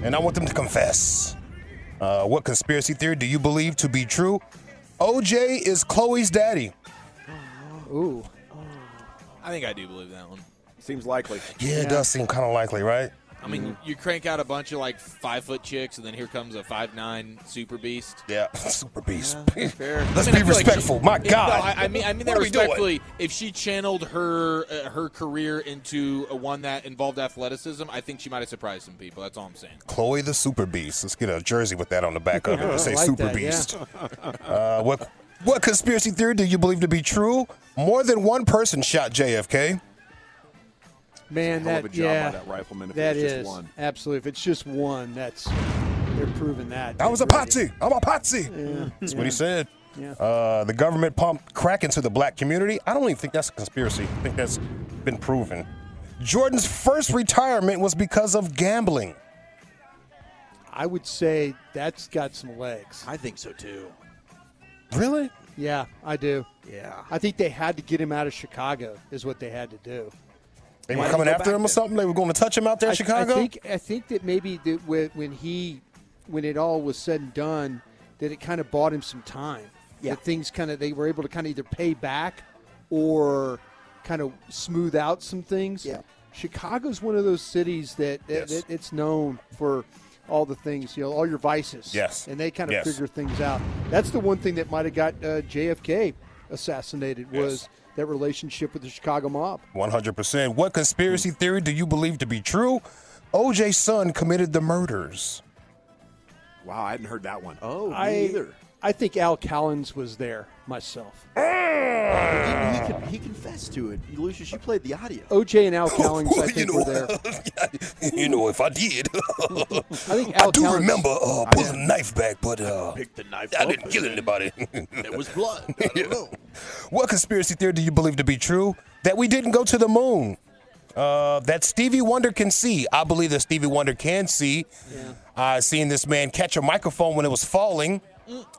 And I want them to confess. Uh, what conspiracy theory do you believe to be true? OJ is Chloe's daddy. Ooh. I think I do believe that one. Seems likely. Yeah, it does seem kind of likely, right? I mean, you crank out a bunch of like five foot chicks, and then here comes a five nine super beast. Yeah, super beast. fair. Let's I mean, be I feel like respectful. My if- God. no, I, I mean, I mean that What are we doing? respectfully. If she channeled her uh, her career into a one that involved athleticism, I think she might have surprised some people. That's all I'm saying. Chloe the Super Beast. Let's get a jersey with that on the back of it Yeah, I to say like Super that, yeah. Beast. Uh, what what conspiracy theory do you believe to be true? More than one person shot JFK. Man, Hell that of a job by yeah, that rifleman if it that was just one. absolutely. If it's just one, that's they're proving that. I was a Really. patsy. I'm a patsy. Yeah. That's what he said. Yeah. Uh, the government pumped crack into the black community. I don't even think that's a conspiracy. I think that's been proven. Jordan's first retirement was because of gambling. I would say that's got some legs. I think so too. Really? Yeah, I do. Yeah. I think they had to get him out of Chicago. Is what they had to do. They were coming after him or something. They were going to touch him out there in I, Chicago. I think I think that maybe that when, when he when it all was said and done, that it kind of bought him some time. Yeah. That things kind of they were able to kind of either pay back or kind of smooth out some things. Yeah. Chicago's one of those cities that, that, Yes. that it's known for all the things, you know, all your vices. Yes. And they kind of Yes. figure things out. That's the one thing that might have got uh, JFK assassinated was Yes. That relationship with the Chicago mob. 100%. What conspiracy hmm. theory do you believe to be true? OJ's son committed the murders. Wow, I hadn't heard that one. Oh, me I either. I think Al Cowlings was there myself. He, he, he confessed to it. Lucius, you played the audio. OJ and Al Cowlings, I you think, know, were there. you know, if I did, I think I do Cowlings- remember uh, pulling a knife back, but uh, Picked the knife I didn't kill anybody. There was blood. I don't know. What conspiracy theory do you believe to be true? That we didn't go to the moon. Uh, that Stevie Wonder can see. I believe that Stevie Wonder can see. I seen this man catch a microphone when it was falling.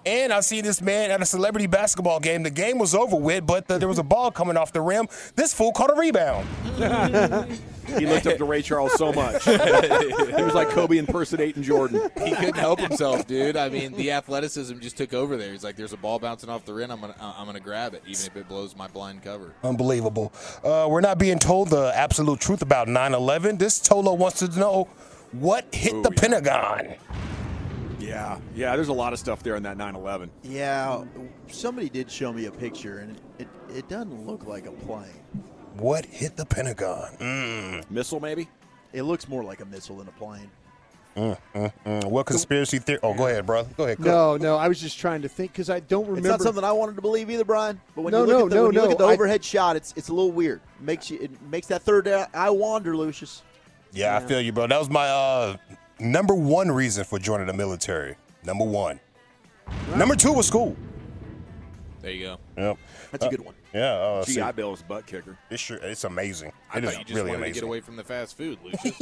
And I see this man at a celebrity basketball game. The game was over with, but the, there was a ball coming off the rim. This fool caught a rebound. He looked up to Ray Charles so much. he was like Kobe impersonating Jordan. He couldn't help himself, dude. I mean, the athleticism just took over there. He's like, "There's a ball bouncing off the rim. I'm gonna, I'm gonna grab it, even if it blows my blind cover." Unbelievable. Uh, we're not being told the absolute truth about 9 11. This Tolo wants to know what hit Ooh, the yeah. Pentagon. Yeah, yeah. There's a lot of stuff there in that 9/11. Yeah, somebody did show me a picture, and it, it, it doesn't look like a plane. What hit the Pentagon? Mm. Missile, maybe. It looks more like a missile than a plane. Mm, mm, mm. What conspiracy theory? Oh, go ahead, brother. Go ahead. Go. No, no, I was just trying to think because I don't remember. It's not something I wanted to believe either, Brian. But when No, you look no, at the, no, when you look at the I- overhead shot, it's it's a little weird. Makes you it makes that third eye wander, Lucius. Yeah, I feel you, bro. That was my uh, number one reason for joining the military. Number one. Number two was school. There you go. Yep. That's a good one. Yeah. Uh, GI see, Bill is butt kicker. it's, sure, it's amazing. I It thought you just really wanted to amazing. get away from the fast food, Lucius.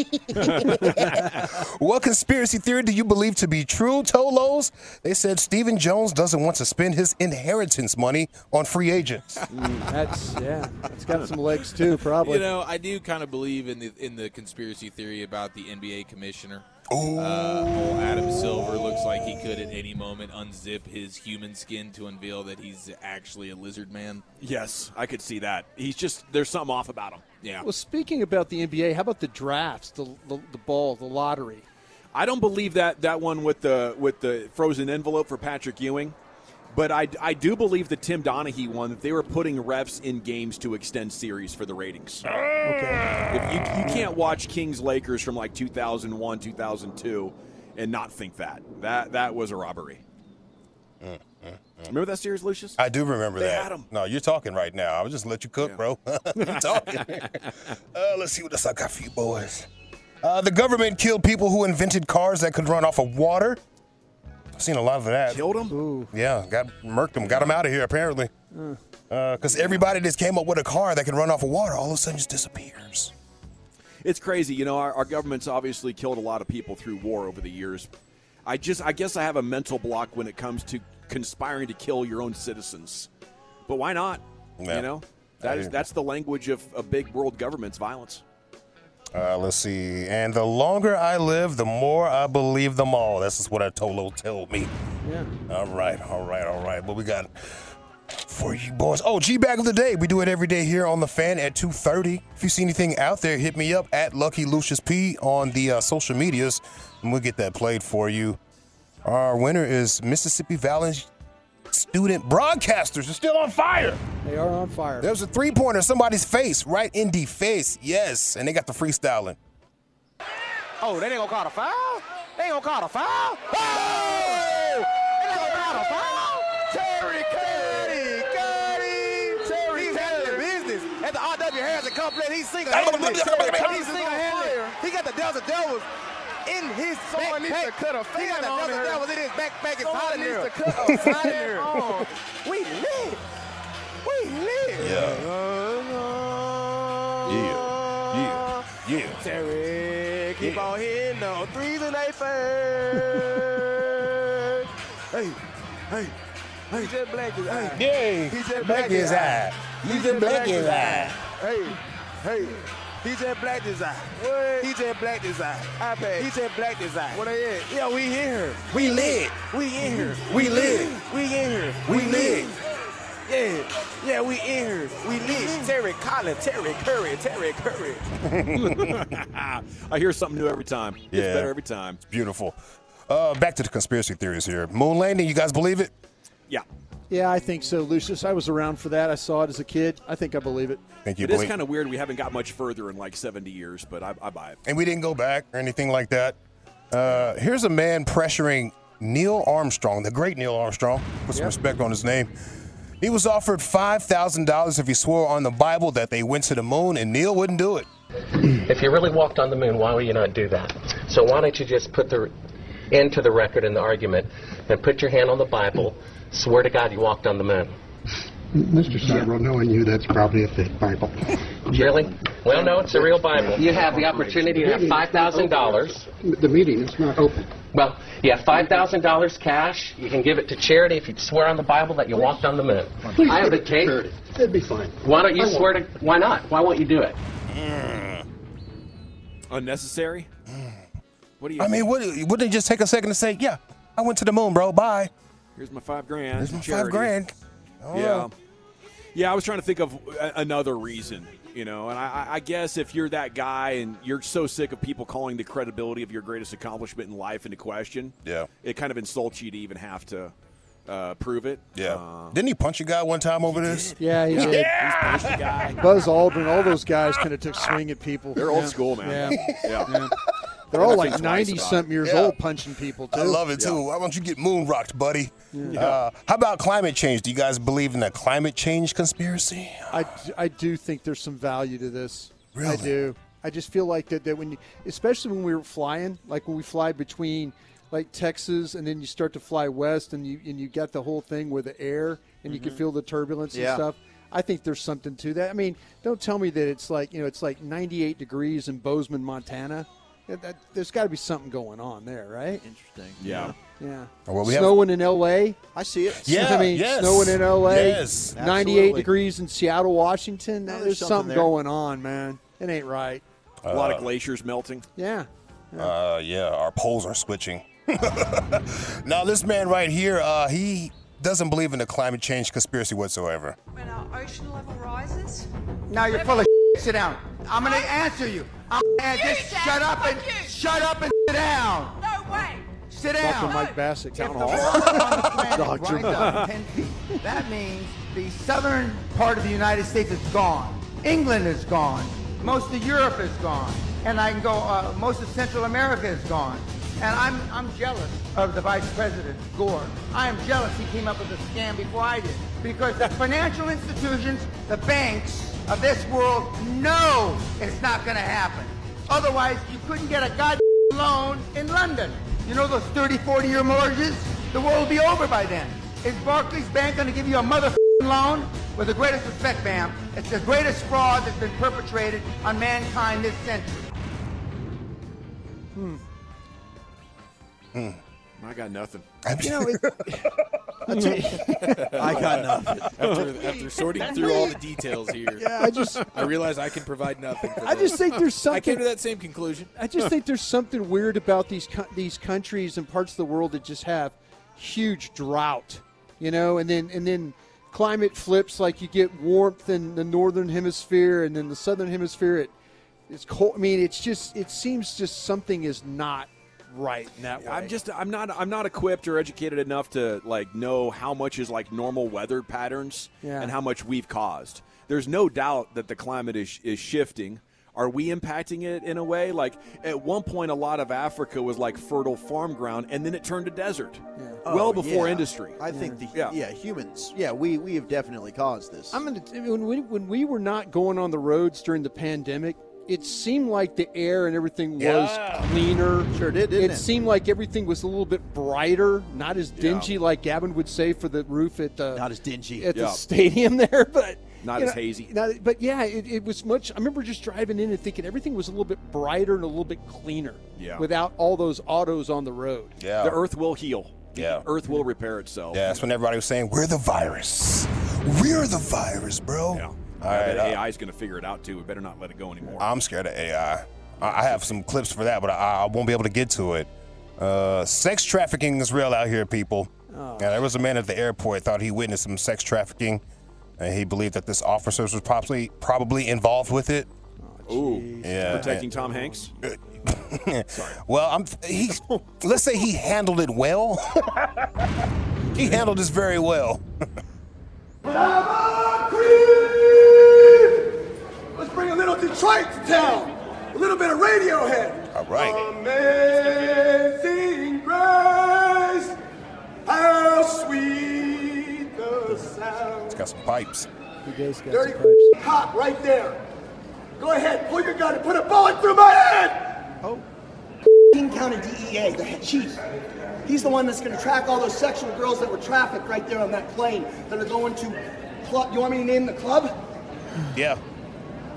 What conspiracy theory do you believe to be true, Tolos? They said Stephen Jones doesn't want to spend his inheritance money on free agents. Mm, that's yeah, it's got some legs too, probably. you know, I do kind of believe in the in the conspiracy theory about the NBA commissioner. Uh, old Adam Silver looks like he could at any moment unzip his human skin to unveil that he's actually a lizard man. Yes, I could see that. He's just there's something off about him. Yeah. well, speaking about the NBA, how about the drafts, the the, the ball, the lottery? I don't believe that that one with the with the frozen envelope for Patrick Ewing, but I, I do believe the Tim Donaghy one that they were putting refs in games to extend series for the ratings. Okay. If you you can't watch Kings Lakers from like 2001 2002 and not think that that that was a robbery. Remember that series, Lucius? I do remember They that. No, you're talking right now. I was just let you cook, bro. you're talking. uh, let's see what else I got for you boys. Uh, the government killed people who invented cars that could run off of water. I've seen a lot of that. Killed him. Ooh. Yeah, got murked them, got them out of here apparently. Mm. Uh, because everybody that's came up with a car that can run off of water all of a sudden just disappears. It's crazy. You know, our, our government's obviously killed a lot of people through war over the years. I just, I guess I have a mental block when it comes to conspiring to kill your own citizens. But why not? Yeah. You know, that is that's the language of, of big world governments, violence. Uh, let's see. And the longer I live, the more I believe them all. That's just what I told told me. Yeah. All right, all right, all right. What we got for you boys? Oh, G bag of the day. We do it every day here on the fan at 2:30. If you see anything out there, hit me up at Lucky Lucius P on the uh, social medias, and we'll get that played for you. Our winner is Mississippi Valley student broadcasters. They're still on fire. They are on fire. There's a three pointer, somebody's face, right in the face. Yes, and they got the freestyling. Oh, they ain't gonna call a foul? They ain't gonna call a foul? Oh! They ain't gonna call a foul? Terry Cuddy, Cuddy, Terry He's handling business at the R.W. Harrison complex. He's single-handedly. He's single-handedly. He got the Delta Devils in his Someone needs to backpack. cut a He fan got the on Delta her. Devils in his backpack. It's Someone hot in needs to cut a It's fan on. We lit. We lit. Yeah. Yeah. Yeah. Terry, keep on hitting those threes and they fair. hey, hey, hey. He just black his eye. Yay. He just Black his eye. He just black his eye. Hey, hey. He Black blacked his eye. What? He just blacked his eye. iPad. He just blacked his eye. What they at? Yeah, we in here. We lit. We in here. We lit. We in here. We lit. Yeah, yeah, we in here. We lit. Terry Collins, Terry Curry, Terry Curry. I hear something new every time. It's Yeah. better every time. It's beautiful. Uh, back to the conspiracy theories here. Moon landing, you guys believe it? Yeah. Yeah, I think so, Lucius. I was around for that. I saw it as a kid. I think I believe it. Think you It is believe kind of weird. We haven't got much further in like 70 years, but I, I buy it. And we didn't go back or anything like that. Uh, here's a man pressuring Neil Armstrong, the great Neil Armstrong. Put some respect on his name. He was offered $5,000 if he swore on the Bible that they went to the moon, and Neil wouldn't do it. If you really walked on the moon, why would you not do that? So why don't you just put the end to the record in the argument and put your hand on the Bible, swear to God you walked on the moon? Mr. Sibrel, knowing you, that's probably a fake Bible. Really? Well, no, it's a real Bible. You have the opportunity to have $5,000. The meeting is not open. Well, you have $5,000 cash. You can give it to charity if you swear on the Bible that you walked on the moon. Please I have give the it to tape. charity. It'd be fine. Why don't you I won't. swear to... Why not? Why won't you do it? Mm. Unnecessary? Mm. What do you I mean, would, wouldn't it just take a second to say, yeah, I went to the moon, bro, bye? Here's my five grand. Here's my Charity. five grand. Oh, yeah. Yeah, I was trying to think of another reason, you know, and I, I- I guess if you're that guy and you're so sick of people calling the credibility of your greatest accomplishment in life into question, Yeah. it kind of insults you to even have to uh, prove it. Yeah. Uh, Didn't he punch a guy one time over this? Yeah, he did. He's punched a guy. Buzz Aldrin, all those guys kind of took swing at people. They're old Yeah. school, man. Yeah. Yeah. They're all like 90 something years Yeah. old punching people, too. I love it too. Why don't you get moon rocked, buddy? Uh, how about climate change? Do you guys believe in the climate change conspiracy? I, I do think there's some value to this. Really? I do. I just feel like that, that when you, especially when we were flying, like when we fly between like Texas and then you start to fly west and you and you get the whole thing with the air and you can feel the turbulence Yeah. and stuff. I think there's something to that. I mean, don't tell me that it's like you know it's like 98 degrees in Bozeman, Montana. That, that, there's got to be something going on there, right? Interesting. Yeah. Yeah. Well, we have- snowing in L.A. I see it. Yeah, I mean, yes. snowing in L.A. Yes. 98 Absolutely. degrees in Seattle, Washington. No, there's, there's something, something there. going on, man. It ain't right. a lot of glaciers melting. Yeah. Uh, yeah, our poles are switching. now, this man right here, uh, he doesn't believe in the climate change conspiracy whatsoever. When our ocean level rises, Now you're full of shit. Sit down. I'm gonna answer you. I'm gonna You, just Dad, shut up and you. shut up and sit down. no way. Sit Dr. down. Mike Bassett, Town Hall. the Doctor. up 10 feet, that means the southern part of the United States is gone. England is gone. Most of Europe is gone. And I can go, uh, most of Central America is gone. And I'm, I'm jealous of the Vice President, Gore. I am jealous he came up with a scam before I did. Because the financial institutions, the banks of this world know it's not going to happen. Otherwise, you couldn't get a goddamn loan in London. You know those 30, 40 year mortgages? The world will be over by then. Is Barclays Bank going to give you a mother loan? With the greatest respect, ma'am, it's the greatest fraud that's been perpetrated on mankind this century. Hmm. Hmm. I got nothing. You know, it, I'll you- I got nothing. After, after sorting through all the details here, Yeah, I just- I realize I can provide nothing. For I this. just think there's something. I came to that same conclusion. I just think there's something weird about these these countries and parts of the world that just have huge drought, you know, and then and then climate flips like you get warmth in the northern hemisphere and then the southern hemisphere it it's cold. I mean, it's just it seems just something is not right in that way. I'm just I'm not I'm not equipped or educated enough to like know how much is like normal weather patterns Yeah. and how much we've caused. There's no doubt that the climate is is shifting. Are we impacting it in a way? Like at one point, a lot of Africa was like fertile farm ground, and then it turned to desert. Well Oh, before yeah. industry. I think the Yeah. yeah. humans. Yeah, we we have definitely caused this. I'm gonna when we when we were not going on the roads during the pandemic, it seemed like the air and everything Yeah. was cleaner. Sure did, didn't it? seemed like everything was a little bit brighter, not as dingy like Gavin would say for the roof at the Not as dingy. at Yeah. the stadium there, but Not you as hazy. not- but yeah, it, it was much. I remember just driving in and thinking everything was a little bit brighter and a little bit cleaner. Yeah. Without all those autos on the road. Yeah. The Earth will heal. Yeah. Earth will repair itself. Yeah, that's when everybody was saying, We're the virus. We're the virus, bro. Yeah. All I right. uh, AI is going to figure it out too. We better not let it go anymore. I'm scared of AI. I I have some clips for that, but I, I won't be able to get to it. Uh, sex trafficking is real out here, people. Oh. Yeah, there was a man at the airport thought he witnessed some sex trafficking, and he believed that this officer was probably probably involved with it. Ooh. Yeah. Protecting Tom Hanks. well, I'm he. let's say he handled it well. he handled this very well. Let's a little Detroit town. A little bit of Radiohead. All right. Amazing grace, how sweet the sound. It's got some pipes. He does got Dirty some pipes. cop right there. Go ahead, pull your gun and put a bullet through my head. Oh. King County DEA, the head chief. He's the one that's going to track all those sexual girls that were trafficked right there on that plane that are going to club. You want me to name the club? Yeah.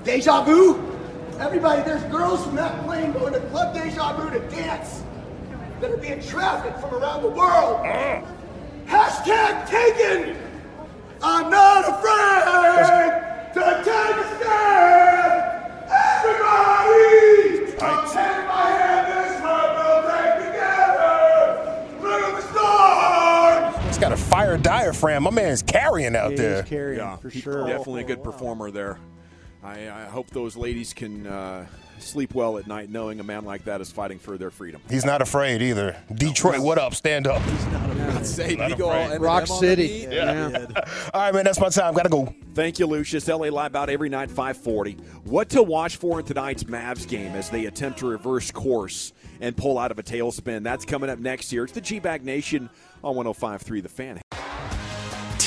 Deja Vu. Everybody, there's girls from that plane going to Club Deja Vu to dance that are being trafficked from around the world. Uh. Hashtag taken. I'm not afraid to take a stand. Everybody, come take my hand. This one we'll take together. Look at the stars. It's got a fire diaphragm. My man's carrying out there. yeah, for he- sure. Definitely a good oh. performer there. I, I hope those ladies can uh, sleep well at night knowing a man like that is fighting for their freedom. He's not afraid either. Detroit, what up? Stand up. I'd say, Not did he go all afraid. Rock on the City. beat? Yeah. All right, man, that's my time. Gotta go. Thank you, Lucius. LA Live out every night, 540. What to watch for in tonight's Mavs game as they attempt to reverse course and pull out of a tailspin? That's coming up next year. It's the G-Bag Nation on 105.3 The Fan.